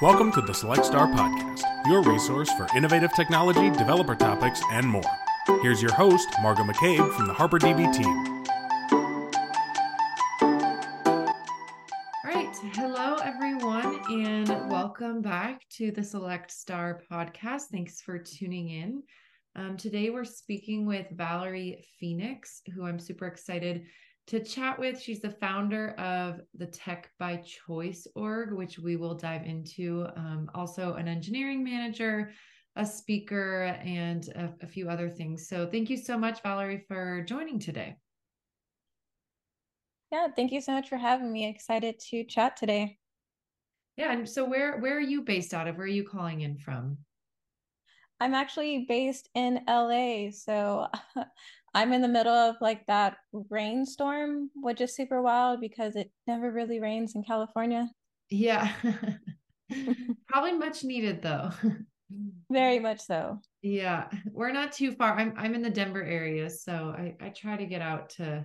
Welcome to the Select Star Podcast, your resource for innovative technology, developer topics, and more. Here's your host, Margo McCabe from the HarperDB team. All right. Hello, everyone, and welcome back to the Select Star podcast. Thanks for tuning in. Um, today, we're speaking with Valerie Phoenix, who I'm super excited to chat with. She's the founder of the Tech by Choice org, which we will dive into. Um, also, an engineering manager, a speaker, and a, a few other things. So, thank you so much, Valerie, for joining today. Yeah, thank you so much for having me. Excited to chat today. Yeah, and so where where are you based out of? Where are you calling in from? I'm actually based in LA, so I'm in the middle of like that rainstorm, which is super wild because it never really rains in California. Yeah. Probably much needed though. Very much so. Yeah. We're not too far. I'm I'm in the Denver area, so I I try to get out to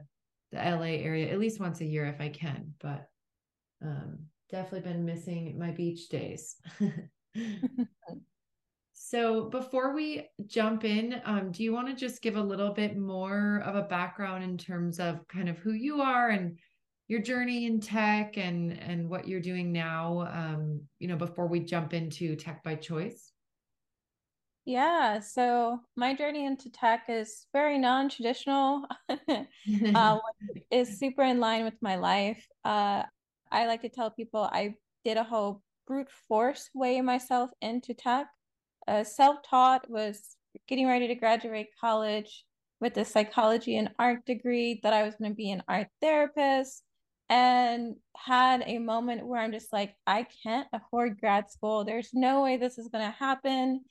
the LA area at least once a year if I can, but um definitely been missing my beach days. So before we jump in, um, do you want to just give a little bit more of a background in terms of kind of who you are and your journey in tech and and what you're doing now? Um, you know, before we jump into tech by choice. Yeah, so my journey into tech is very non-traditional. uh, is super in line with my life. Uh, I like to tell people I did a whole brute force way myself into tech uh, self-taught was getting ready to graduate college with a psychology and art degree that I was going to be an art therapist and had a moment where I'm just like, I can't afford grad school. There's no way this is going to happen.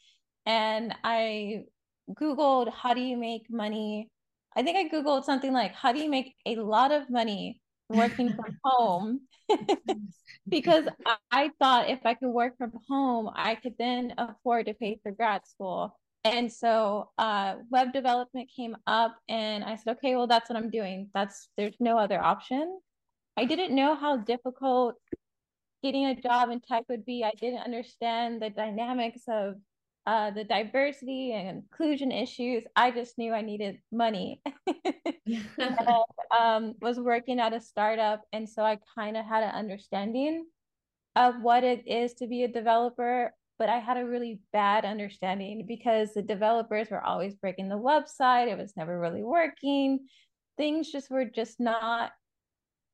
And I Googled, how do you make money? I think I Googled something like, how do you make a lot of money working from home? because I, thought if I could work from home, I could then afford to pay for grad school. And so uh, web development came up, and I said, okay, well, that's what I'm doing. That's there's no other option. I didn't know how difficult getting a job in tech would be. I didn't understand the dynamics of uh, the diversity and inclusion issues. I just knew I needed money. and, um, was working at a startup, and so I kind of had an understanding of what it is to be a developer. But I had a really bad understanding because the developers were always breaking the website. It was never really working. Things just were just not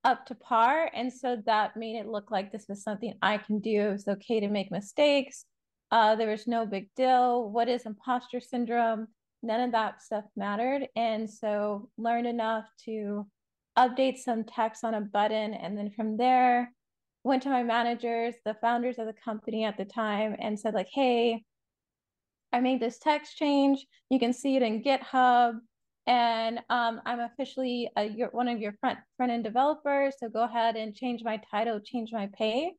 up to par. And so that made it look like this was something I can do. It was okay to make mistakes uh, there was no big deal. What is imposter syndrome? None of that stuff mattered. And so learned enough to update some text on a button. And then from there, went to my managers, the founders of the company at the time, and said, like, hey, I made this text change. You can see it in GitHub. And um, I'm officially a, one of your front front end developers. So go ahead and change my title, change my pay,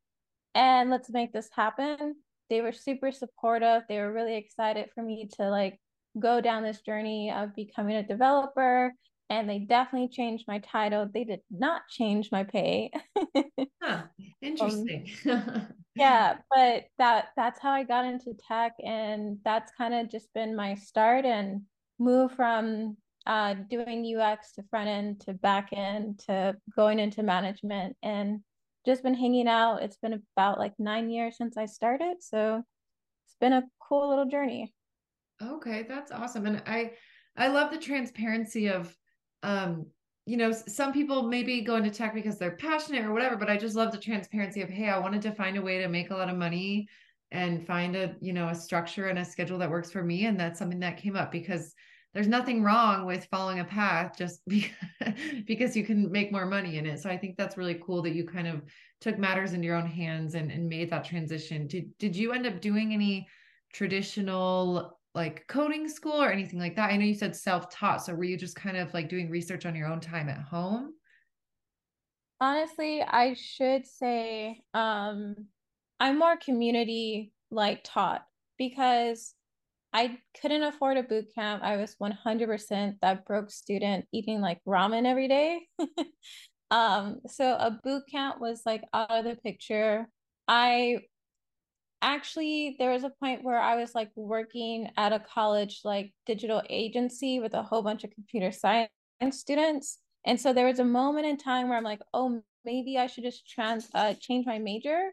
and let's make this happen they were super supportive. They were really excited for me to like go down this journey of becoming a developer. And they definitely changed my title. They did not change my pay. huh, interesting. um, yeah, but that that's how I got into tech, and that's kind of just been my start and move from uh, doing UX to front end to back end to going into management and just been hanging out. It's been about like nine years since I started. So it's been a cool little journey. Okay, that's awesome. And I I love the transparency of um, you know, some people maybe go into tech because they're passionate or whatever, but I just love the transparency of, hey, I wanted to find a way to make a lot of money and find a, you know, a structure and a schedule that works for me. And that's something that came up because there's nothing wrong with following a path just because you can make more money in it. So I think that's really cool that you kind of took matters into your own hands and, and made that transition. Did did you end up doing any traditional like coding school or anything like that? I know you said self-taught. So were you just kind of like doing research on your own time at home? Honestly, I should say um I'm more community like taught because I couldn't afford a boot camp. I was 100% that broke student eating like ramen every day. um, so a boot camp was like out of the picture. I actually there was a point where I was like working at a college like digital agency with a whole bunch of computer science students. And so there was a moment in time where I'm like, oh, maybe I should just trans uh, change my major.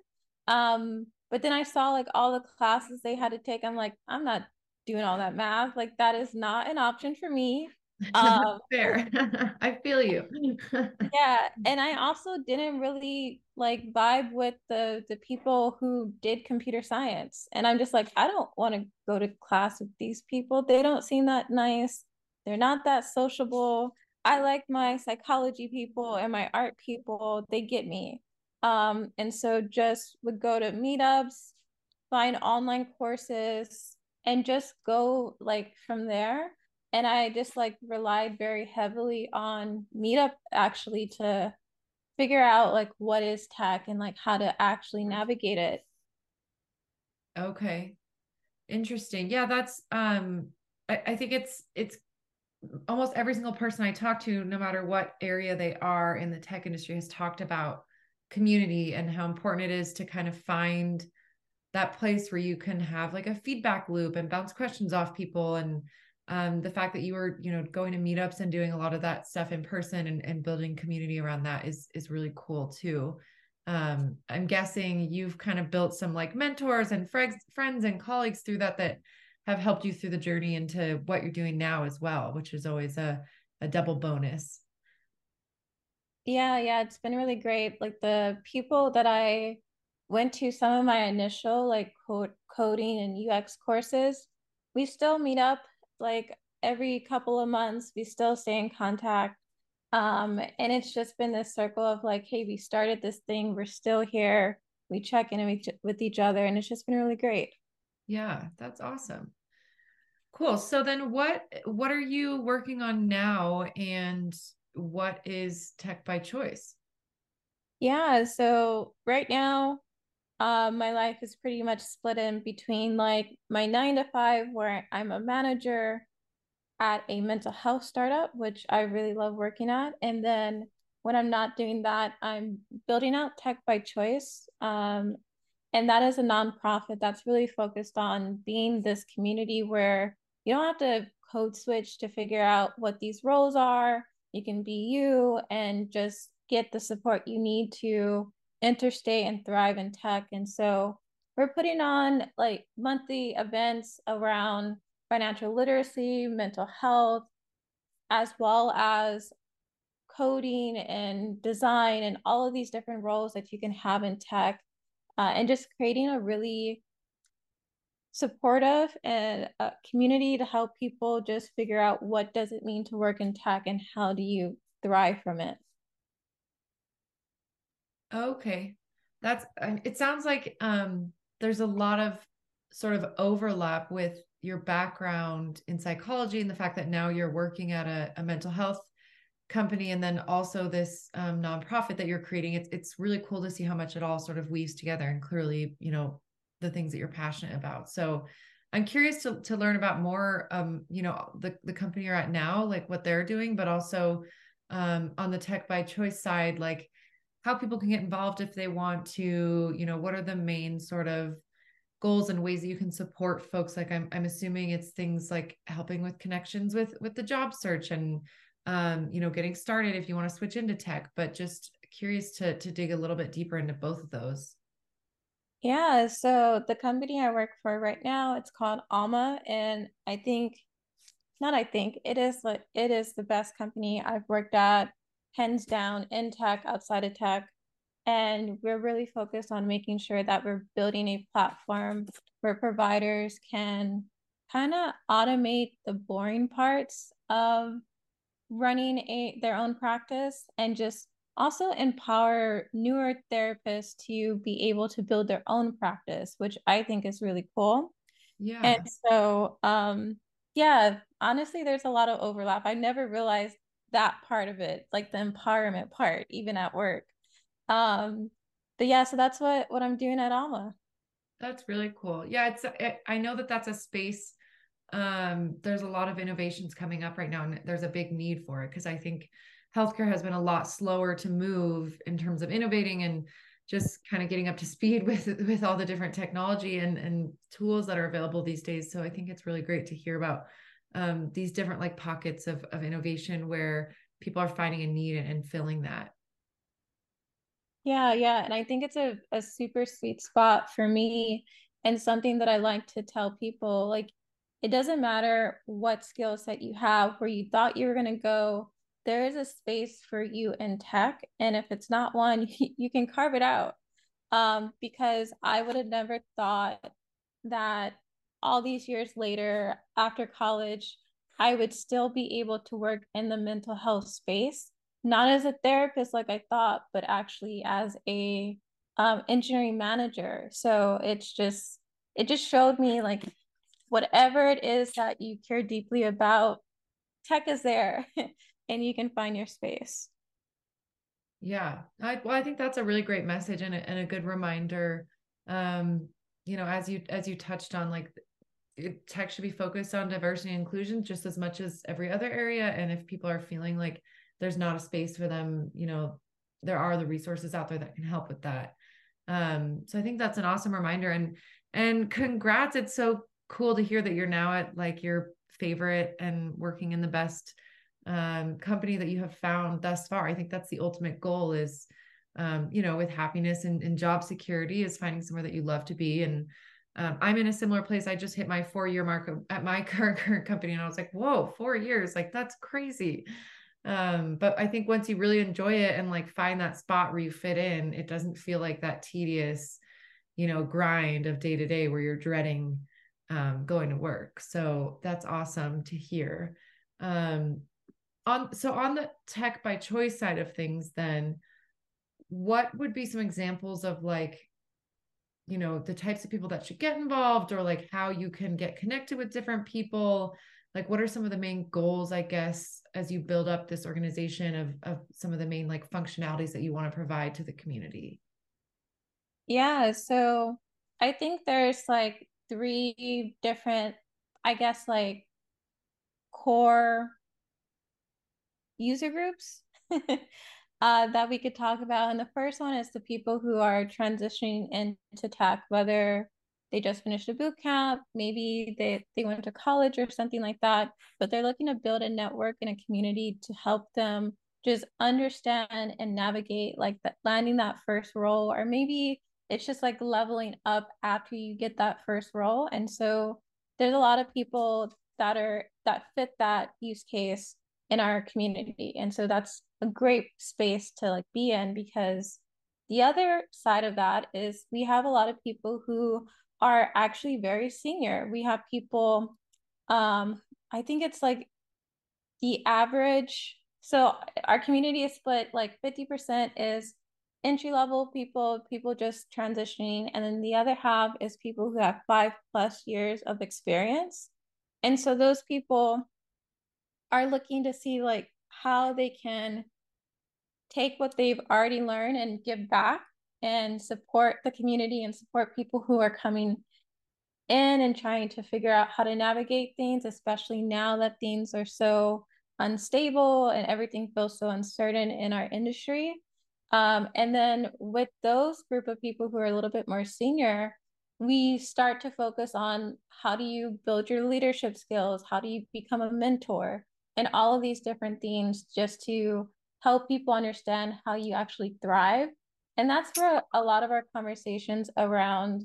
Um, but then I saw like all the classes they had to take. I'm like, I'm not doing all that math. Like that is not an option for me. Um, Fair. I feel you. yeah, and I also didn't really like vibe with the the people who did computer science, and I'm just like, I don't want to go to class with these people. They don't seem that nice. They're not that sociable. I like my psychology people and my art people. They get me. Um, and so just would go to meetups, find online courses, and just go like from there and I just like relied very heavily on Meetup actually to figure out like what is tech and like how to actually navigate it. Okay. Interesting. Yeah, that's um I, I think it's it's almost every single person I talk to, no matter what area they are in the tech industry, has talked about community and how important it is to kind of find that place where you can have like a feedback loop and bounce questions off people and um, the fact that you were you know going to meetups and doing a lot of that stuff in person and, and building community around that is is really cool too. Um, i'm guessing you've kind of built some like mentors and friends friends and colleagues through that that have helped you through the journey into what you're doing now as well which is always a, a double bonus. Yeah yeah it's been really great. Like the people that i went to some of my initial like code coding and ux courses we still meet up like every couple of months we still stay in contact. Um and it's just been this circle of like hey we started this thing we're still here we check in with each, with each other and it's just been really great. Yeah that's awesome. Cool. So then what what are you working on now and what is tech by choice? Yeah so right now uh, my life is pretty much split in between like my nine to five, where I'm a manager at a mental health startup, which I really love working at. And then when I'm not doing that, I'm building out Tech by Choice. Um, and that is a nonprofit that's really focused on being this community where you don't have to code switch to figure out what these roles are. You can be you and just get the support you need to interstate and thrive in tech. And so we're putting on like monthly events around financial literacy, mental health, as well as coding and design and all of these different roles that you can have in tech uh, and just creating a really supportive and a community to help people just figure out what does it mean to work in tech and how do you thrive from it Okay. That's it sounds like um there's a lot of sort of overlap with your background in psychology and the fact that now you're working at a, a mental health company and then also this um, nonprofit that you're creating it's it's really cool to see how much it all sort of weaves together and clearly you know the things that you're passionate about so i'm curious to to learn about more um you know the the company you're at now like what they're doing but also um on the tech by choice side like how people can get involved if they want to you know what are the main sort of goals and ways that you can support folks? Like i'm, I'm assuming it's things like helping with connections with with the job search and um, you know getting started if you want to switch into tech but just curious to to dig a little bit deeper into both of those. Yeah so the company i work for right now it's called alma and i think not i think it is like it is the best company i've worked at hands down in tech, outside of tech. And we're really focused on making sure that we're building a platform where providers can kind of automate the boring parts of running a their own practice and just also empower newer therapists to be able to build their own practice, which I think is really cool. Yeah. And so um yeah, honestly there's a lot of overlap. I never realized that part of it, like the empowerment part, even at work. Um, but yeah, so that's what what I'm doing at Alma. That's really cool. Yeah, it's it, I know that that's a space. Um, there's a lot of innovations coming up right now, and there's a big need for it because I think healthcare has been a lot slower to move in terms of innovating and just kind of getting up to speed with with all the different technology and and tools that are available these days so i think it's really great to hear about um, these different like pockets of of innovation where people are finding a need and filling that. Yeah yeah and i think it's a, a super sweet spot for me and something that i like to tell people like it doesn't matter what skill set you have where you thought you were going to go there is a space for you in tech and if it's not one you can carve it out. Um, because i would have never thought that all these years later after college i would still be able to work in the mental health space not as a therapist like i thought but actually as a um, engineering manager so it's just it just showed me like whatever it is that you care deeply about tech is there and you can find your space. Yeah. I, well, I think that's a really great message and a, and a good reminder. Um, you know, as you, as you touched on, like tech should be focused on diversity and inclusion just as much as every other area. And if people are feeling like there's not a space for them, you know, there are the resources out there that can help with that. Um, so I think that's an awesome reminder and, and congrats. It's so cool to hear that you're now at like your favorite and working in the best um, company that you have found thus far. I think that's the ultimate goal is, um, you know, with happiness and, and, job security is finding somewhere that you love to be. And um, I'm in a similar place. I just hit my four year mark at my current, current company. And I was like, whoa, four years. Like that's crazy. Um, but I think once you really enjoy it and like find that spot where you fit in, it doesn't feel like that tedious, you know, grind of day to day where you're dreading um, going to work. So that's awesome to hear. Um, on so on the tech by choice side of things then what would be some examples of like you know the types of people that should get involved or like how you can get connected with different people. Like what are some of the main goals i guess as you build up this organization of of some of the main like functionalities that you want to provide to the community? Yeah so i think there's like three different i guess like core user groups uh, that we could talk about. And the first one is the people who are transitioning into tech, whether they just finished a boot camp, maybe they, they went to college or something like that, but they're looking to build a network and a community to help them just understand and navigate like landing that first role or maybe it's just like leveling up after you get that first role and so there's a lot of people that are that fit that use case in our community. And so that's a great space to like be in because the other side of that is we have a lot of people who are actually very senior. We have people um i think it's like the average so our community is split like 50% is entry level people people just transitioning and then the other half is people who have 5 plus years of experience. And so those people are looking to see like how they can take what they've already learned and give back and support the community and support people who are coming in and trying to figure out how to navigate things, especially now that things are so unstable and everything feels so uncertain in our industry. Um, and then with those group of people who are a little bit more senior, we start to focus on how do you build your leadership skills? How do you become a mentor? And all of these different themes just to help people understand how you actually thrive. And that's where a lot of our conversations around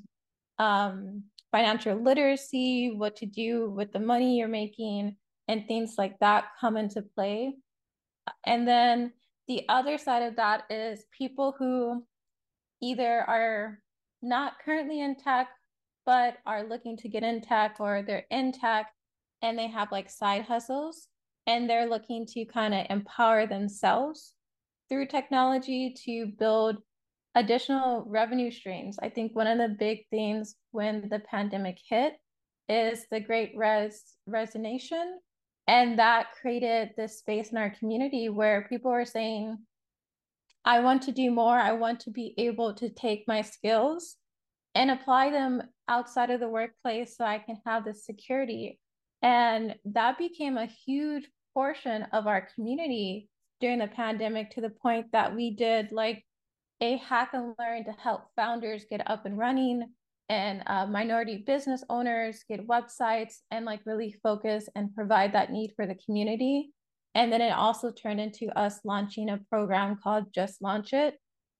um, financial literacy, what to do with the money you're making, and things like that come into play. And then the other side of that is people who either are not currently in tech, but are looking to get in tech, or they're in tech and they have like side hustles and they're looking to kind of empower themselves through technology to build additional revenue streams. I think one of the big themes when the pandemic hit is the great res resignation. And that created this space in our community where people were saying, I want to do more. I want to be able to take my skills and apply them outside of the workplace so I can have the security. And that became a huge portion of our community during the pandemic to the point that we did like a hack and learn to help founders get up and running and uh, minority business owners get websites and like really focus and provide that need for the community. And then it also turned into us launching a program called Just Launch It.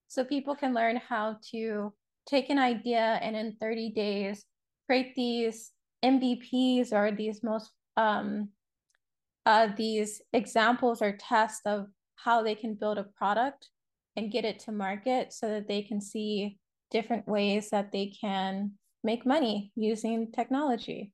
So people can learn how to take an idea and in 30 days create these MVPs or these most um, uh, these examples or tests of how they can build a product and get it to market so that they can see different ways that they can make money using technology.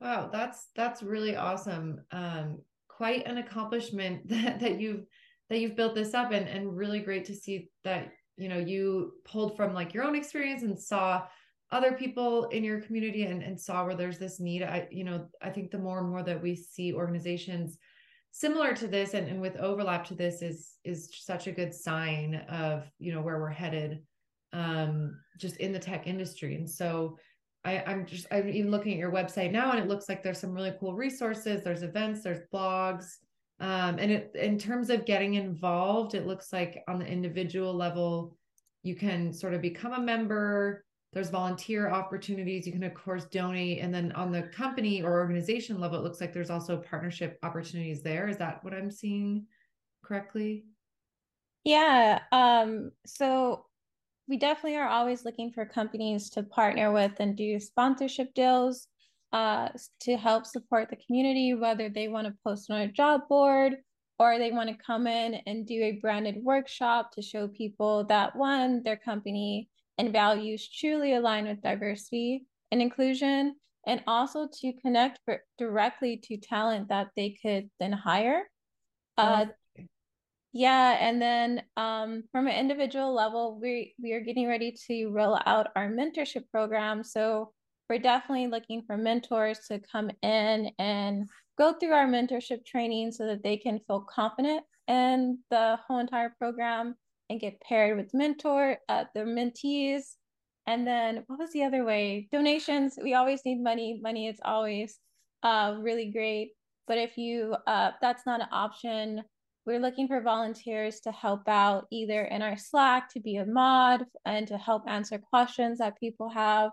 Wow, that's that's really awesome. Um, quite an accomplishment that that you've that you've built this up and and really great to see that you know you pulled from like your own experience and saw other people in your community and, and saw where there's this need i you know i think the more and more that we see organizations similar to this and, and with overlap to this is is such a good sign of you know where we're headed um just in the tech industry. And so I, i'm just i'm even looking at your website now and it looks like there's some really cool resources there's events there's blogs um and it in terms of getting involved it looks like on the individual level you can sort of become a member there's volunteer opportunities you can of course donate. And then on the company or organization level it looks like there's also partnership opportunities there. Is that what i'm seeing correctly? Yeah um so we definitely are always looking for companies to partner with and do sponsorship deals uh, to help support the community whether they want to post on a job board or they want to come in and do a branded workshop to show people that one their company and values truly align with diversity and inclusion, and also to connect for, directly to talent that they could then hire. Uh, yeah, and then um, from an individual level, we we are getting ready to roll out our mentorship program. So we're definitely looking for mentors to come in and go through our mentorship training so that they can feel confident in the whole entire program and get paired with mentor, uh, the mentees. And then what was the other way? Donations. We always need money. Money is always uh, really great. But if you uh, that's not an option, we're looking for volunteers to help out either in our Slack to be a mod and to help answer questions that people have,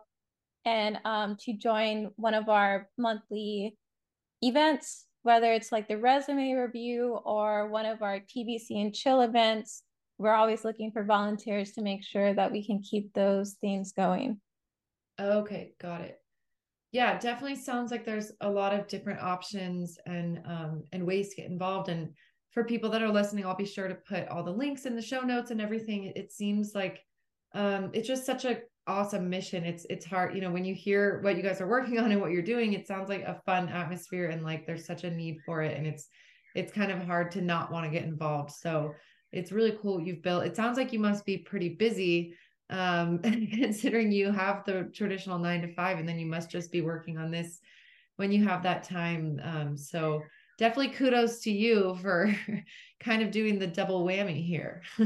and um, to join one of our monthly events, whether it's like the resume review or one of our TBC and chill events we're always looking for volunteers to make sure that we can keep those things going. Okay, got it. Yeah, definitely sounds like there's a lot of different options and um and ways to get involved. And for people that are listening, I'll be sure to put all the links in the show notes and everything. It, it seems like um it's just such a awesome mission. It's it's hard, you know, when you hear what you guys are working on and what you're doing, it sounds like a fun atmosphere and like there's such a need for it. And it's it's kind of hard to not want to get involved. So it's really cool you've built. It sounds like you must be pretty busy um considering you have the traditional nine to five and then you must just be working on this when you have that time. Um so definitely kudos to you for kind of doing the double whammy here.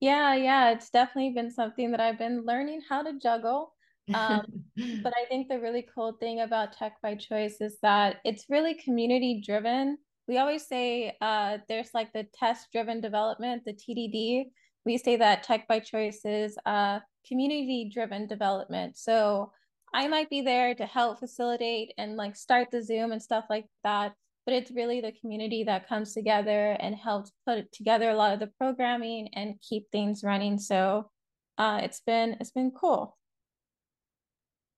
Yeah yeah it's definitely been something that i've been learning how to juggle um, but i think the really cool thing about tech by choice is that it's really community driven we always say uh, there's like the test driven development, the TDD. We say that tech by choice is uh, community driven development. So I might be there to help facilitate and like start the Zoom and stuff like that. But it's really the community that comes together and helps put together a lot of the programming and keep things running. So uh, it's been it's been cool.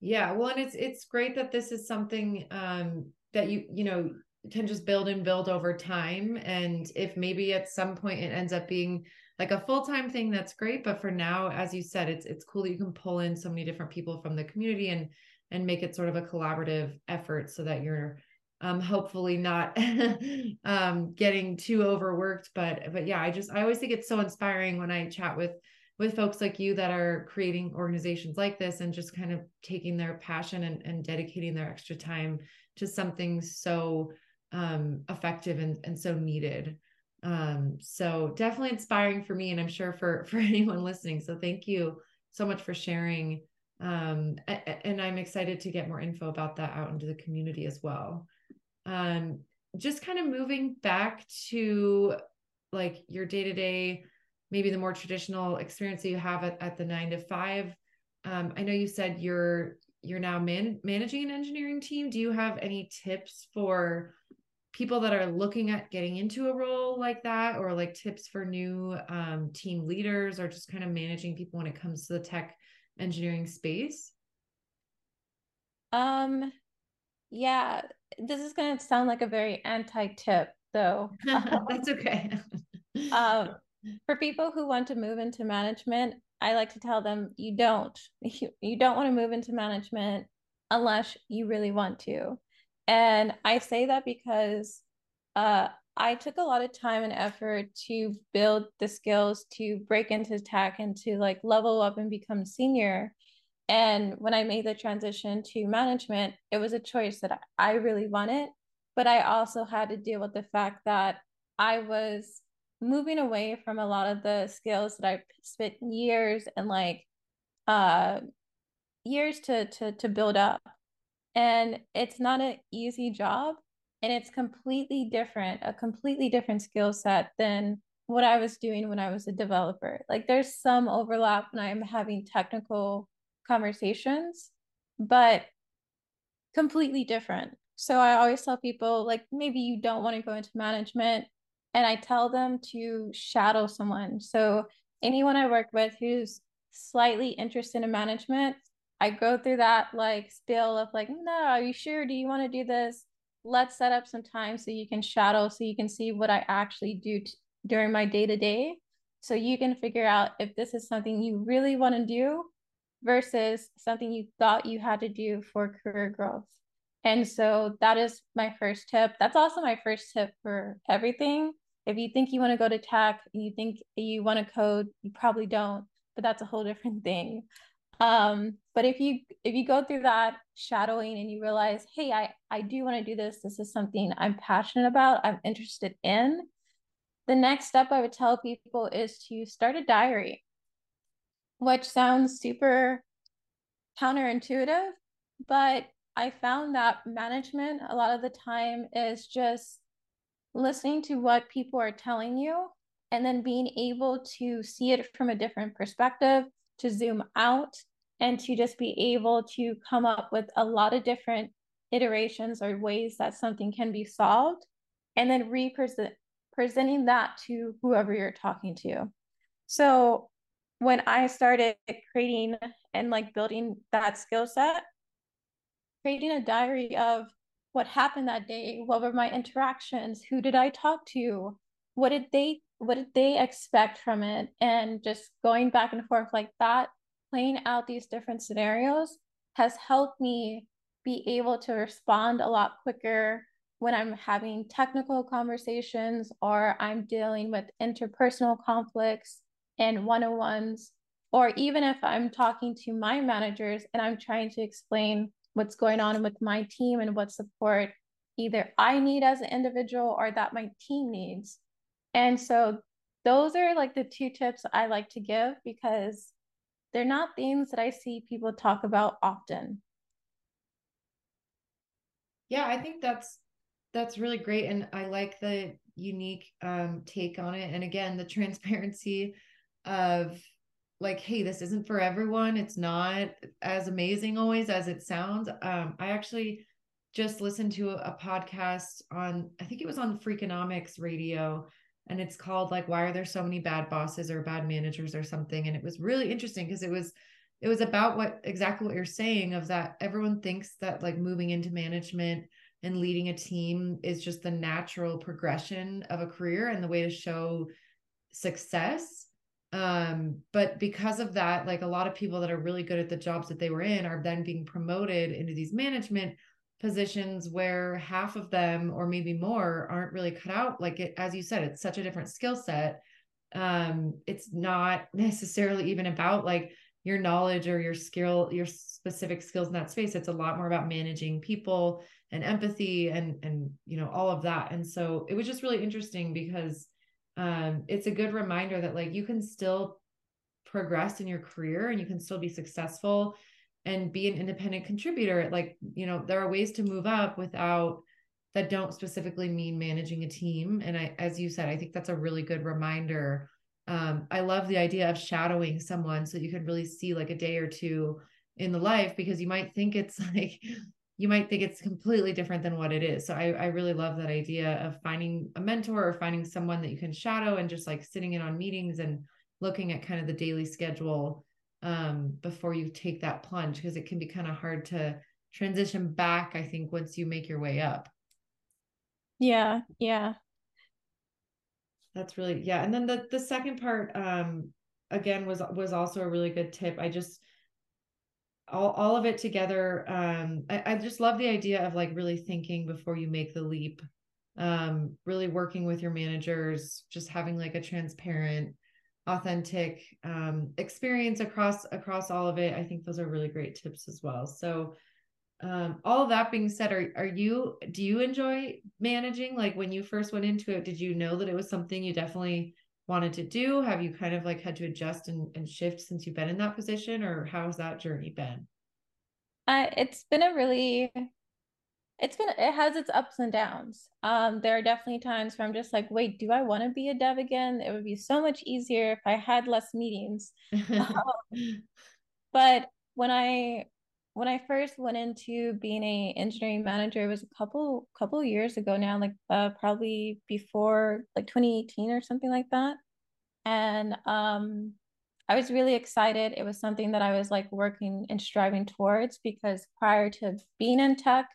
Yeah, well, and it's it's great that this is something um, that you you know can just build and build over time. And if maybe at some point it ends up being like a full-time thing, that's great. But for now, as you said, it's it's cool that you can pull in so many different people from the community and and make it sort of a collaborative effort so that you're um hopefully not um getting too overworked. But but yeah, I just I always think it's so inspiring when I chat with with folks like you that are creating organizations like this and just kind of taking their passion and, and dedicating their extra time to something so um, effective and, and so needed. Um, so definitely inspiring for me, and I'm sure for for anyone listening. So thank you so much for sharing. Um, and I'm excited to get more info about that out into the community as well. Um, just kind of moving back to like your day to day maybe the more traditional experience that you have at, at the nine to five um, i know you said you're you're now man- managing an engineering team do you have any tips for people that are looking at getting into a role like that or like tips for new um, team leaders or just kind of managing people when it comes to the tech engineering space? Um yeah this is going to sound like a very anti-tip though. That's okay. Um for people who want to move into management i like to tell them you don't. You, you don't want to move into management unless you really want to and I say that because uh, I took a lot of time and effort to build the skills to break into tech and to like level up and become senior. And when I made the transition to management, it was a choice that I really wanted. But I also had to deal with the fact that I was moving away from a lot of the skills that I spent years and like uh years to to to build up and it's not an easy job and it's completely different a completely different skill set than what i was doing when i was a developer. Like there's some overlap when i'm having technical conversations but completely different. So i always tell people like maybe you don't want to go into management and i tell them to shadow someone. So anyone i work with who's slightly interested in management I go through that like spill of like, no, are you sure? Do you want to do this? Let's set up some time so you can shadow, so you can see what I actually do t- during my day to day. So you can figure out if this is something you really want to do versus something you thought you had to do for career growth. And so that is my first tip. That's also my first tip for everything. If you think you want to go to tech, and you think you want to code, you probably don't, but that's a whole different thing um but if you if you go through that shadowing and you realize hey i i do want to do this this is something i'm passionate about i'm interested in the next step i would tell people is to start a diary which sounds super counterintuitive but i found that management a lot of the time is just listening to what people are telling you and then being able to see it from a different perspective to zoom out and to just be able to come up with a lot of different iterations or ways that something can be solved and then represent presenting that to whoever you're talking to. So when i started creating and like building that skill set creating a diary of what happened that day what were my interactions who did i talk to what did they what did they expect from it and just going back and forth like that playing out these different scenarios has helped me be able to respond a lot quicker when I'm having technical conversations or I'm dealing with interpersonal conflicts and one on ones, or even if I'm talking to my managers and I'm trying to explain what's going on with my team and what support either I need as an individual or that my team needs. And so those are like the two tips I like to give because they're not things that I see people talk about often. Yeah, I think that's that's really great and I like the unique um take on it and again the transparency of like hey this isn't for everyone it's not as amazing always as it sounds um i actually just listened to a, a podcast on i think it was on freakonomics radio and it's called like why are there so many bad bosses or bad managers or something? And it was really interesting because it was it was about what exactly what you're saying of that everyone thinks that like moving into management and leading a team is just the natural progression of a career and the way to show success. Um but because of that like a lot of people that are really good at the jobs that they were in are then being promoted into these management positions where half of them or maybe more aren't really cut out. Like it as you said it's such a different skill set. Um it's not necessarily even about like your knowledge or your skill your specific skills in that space. It's a lot more about managing people and empathy and and you know all of that. And so it was just really interesting because um it's a good reminder that like you can still progress in your career and you can still be successful and be an independent contributor like you know there are ways to move up without that don't specifically mean managing a team. And i as you said i think that's a really good reminder. Um, I love the idea of shadowing someone so you can really see like a day or two in the life because you might think it's like you might think it's completely different than what it is. So I, I really love that idea of finding a mentor or finding someone that you can shadow and just like sitting in on meetings and looking at kind of the daily schedule um, before you take that plunge because it can be kind of hard to transition back, I think, once you make your way up. Yeah, yeah. That's really yeah. And then the the second part um again was was also a really good tip. I just all, all of it together um I, I just love the idea of like really thinking before you make the leap um really working with your managers just having like a transparent authentic um experience across across all of it. I think those are really great tips as well. So um all of that being said are are you do you enjoy managing? Like when you first went into it did you know that it was something you definitely wanted to do? Have you kind of like had to adjust and, and shift since you've been in that position or how's that journey been? Uh, it's been a really it's been it has its ups and downs um there are definitely times where i'm just like wait do i want to be a dev again it would be so much easier if i had less meetings um, but when i when I first went into being a engineering manager, it was a couple couple years ago now, like uh, probably before like 2018 or something like that. And um, I was really excited. It was something that I was like working and striving towards because prior to being in tech,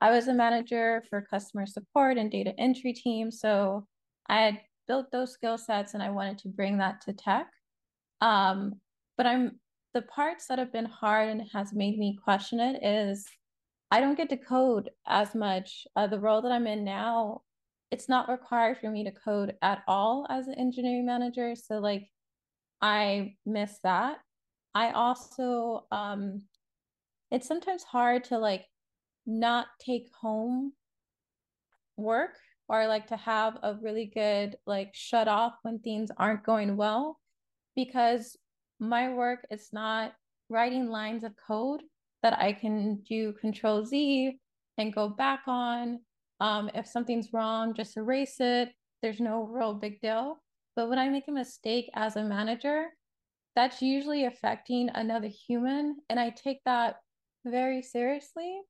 I was a manager for customer support and data entry team. So I had built those skill sets and I wanted to bring that to tech. Um, but I'm the parts that have been hard and has made me question it is I don't get to code as much. Uh, the role that I'm in now, it's not required for me to code at all as an engineering manager. So like I miss that. I also um it's sometimes hard to like not take home work or like to have a really good like shut off when things aren't going well because my work is not writing lines of code that I can do control Z and go back on. Um, if something's wrong, just erase it. There's no real big deal. But when I make a mistake as a manager, that's usually affecting another human. And I take that very seriously.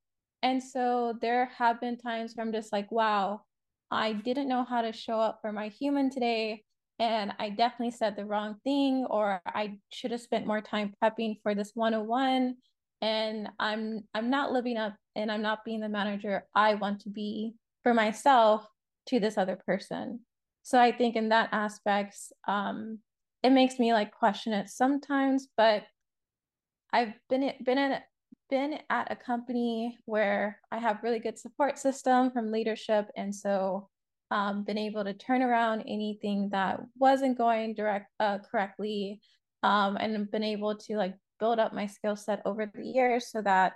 And so there have been times where I'm just like, wow, I didn't know how to show up for my human today and I definitely said the wrong thing, or I should have spent more time prepping for this 101. And I'm I'm not living up and I'm not being the manager I want to be for myself to this other person. So I think in that aspects, um, it makes me like question it sometimes, but I've been been in been at a company where I have really good support system from leadership. And so um, been able to turn around anything that wasn't going direct uh, correctly um, and been able to like build up my skill set over the years so that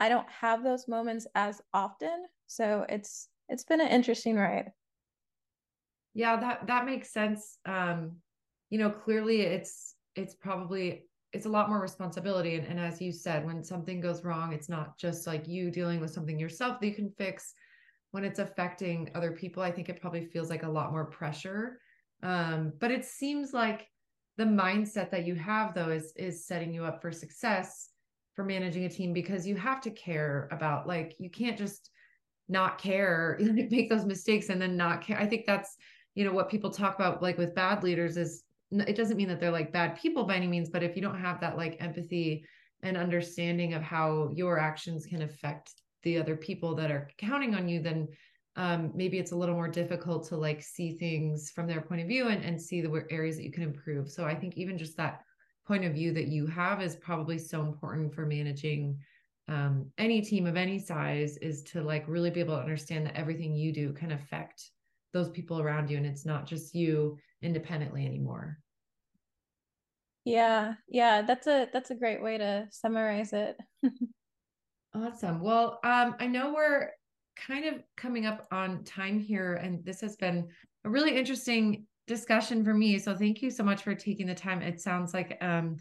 I don't have those moments as often. So it's it's been an interesting ride. Yeah, that that makes sense. Um, you know, clearly it's it's probably it's a lot more responsibility. And, and as you said, when something goes wrong, it's not just like you dealing with something yourself that you can fix when it's affecting other people, I think it probably feels like a lot more pressure. Um, but it seems like the mindset that you have though is is setting you up for success for managing a team because you have to care about like you can't just not care make those mistakes and then not care i think that's you know what people talk about like with bad leaders is it doesn't mean that they're like bad people by any means but if you don't have that like empathy and understanding of how your actions can affect the other people that are counting on you then um, maybe it's a little more difficult to like see things from their point of view and, and see the areas that you can improve. So i think even just that point of view that you have is probably so important for managing um, any team of any size is to like really be able to understand that everything you do can affect those people around you and it's not just you independently anymore yeah yeah that's a that's a great way to summarize it Awesome. Well, um, I know we're kind of coming up on time here, and this has been a really interesting discussion for me. So thank you so much for taking the time. It sounds like, um,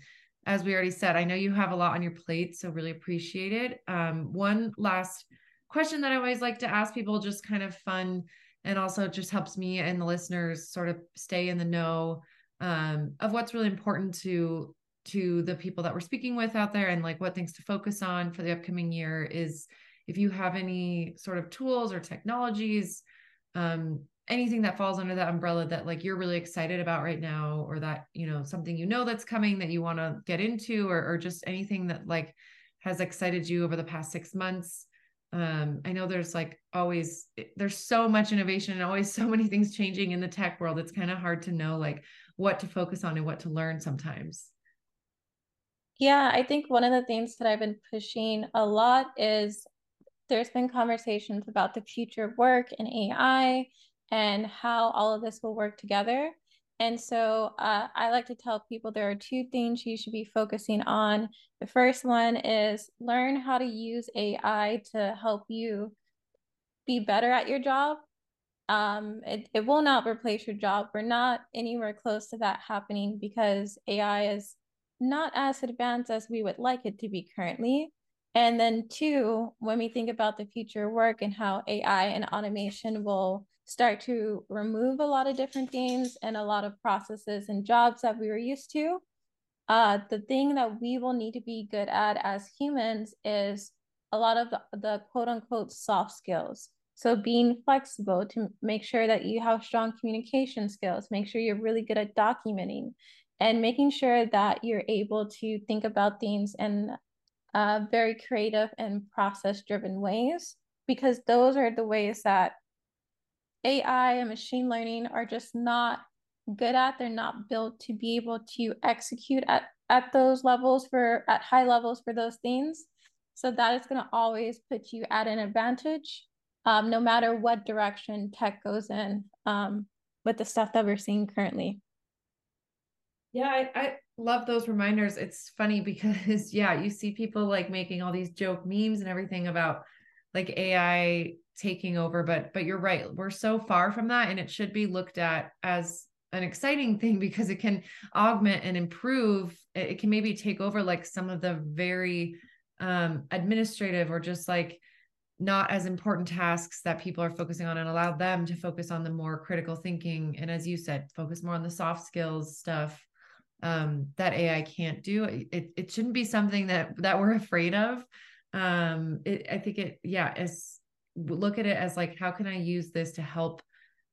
as we already said, I know you have a lot on your plate, so really appreciate it. Um, one last question that I always like to ask people, just kind of fun, and also just helps me and the listeners sort of stay in the know um, of what's really important to to the people that we're speaking with out there and like what things to focus on for the upcoming year is if you have any sort of tools or technologies um, anything that falls under that umbrella that like you're really excited about right now or that you know something you know that's coming that you want to get into or, or just anything that like has excited you over the past six months um, i know there's like always there's so much innovation and always so many things changing in the tech world it's kind of hard to know like what to focus on and what to learn sometimes yeah i think one of the things that i've been pushing a lot is there's been conversations about the future of work and ai and how all of this will work together. And so uh, I like to tell people there are two things you should be focusing on. The first one is learn how to use AI to help you be better at your job. Um, it, it will not replace your job. We're not anywhere close to that happening because AI is not as advanced as we would like it to be currently. And then, two, when we think about the future work and how AI and automation will start to remove a lot of different things and a lot of processes and jobs that we were used to. Uh, the thing that we will need to be good at as humans is a lot of the, the quote unquote soft skills. So being flexible to make sure that you have strong communication skills, make sure you're really good at documenting and making sure that you're able to think about things in uh, very creative and process driven ways, because those are the ways that AI and machine learning are just not good at. They're not built to be able to execute at, at those levels for at high levels for those things. So that is going to always put you at an advantage, um, no matter what direction tech goes in um, with the stuff that we're seeing currently. Yeah, I, I love those reminders. It's funny because yeah, you see people like making all these joke memes and everything about like AI taking over but but you're right. We're so far from that and it should be looked at as an exciting thing because it can augment and improve. It can maybe take over like some of the very um administrative or just like not as important tasks that people are focusing on and allow them to focus on the more critical thinking. And as you said focus more on the soft skills stuff um that AI can't do it it shouldn't be something that that we're afraid of. Um it, i think it yeah as look at it as like how can i use this to help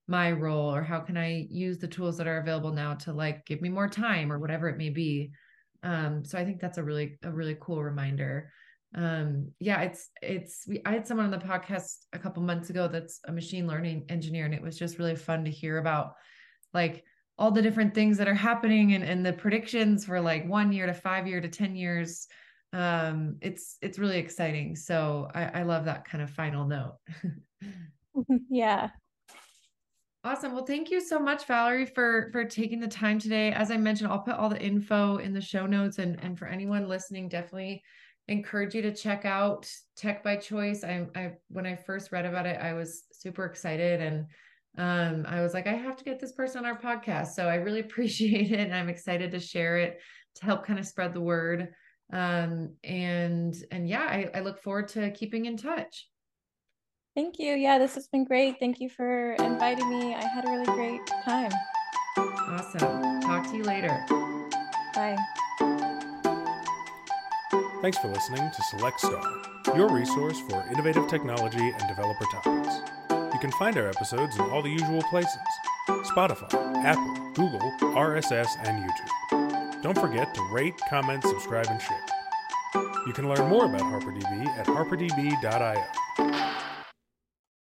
my role? Or how can i use the tools that are available now to like give me more time or whatever it may be? Um so i think that's a really a really cool reminder. Um yeah it's it's we i had someone on the podcast a couple months ago that's a machine learning engineer and it was just really fun to hear about like all the different things that are happening and, and the predictions for like one year to five year to 10 years. Um it's it's really exciting. So i i love that kind of final note. Yeah. Awesome. Well thank you so much valerie for for taking the time today. As i mentioned i'll put all the info in the show notes and and for anyone listening definitely encourage you to check out tech by choice. I i when i first read about it i was super excited and um i was like i have to get this person on our podcast. So i really appreciate it and i'm excited to share it to help kind of spread the word. Um and and yeah I, I look forward to keeping in touch. Thank you. Yeah this has been great. Thank you for inviting me. I had a really great time. Awesome. Talk to you later. Bye. Thanks for listening to select star your resource for innovative technology and developer topics you can find our episodes in all the usual places spotify apple google rss and youtube don't forget to rate, comment, subscribe, and share. You can learn more about HarperDB at harperdb.io.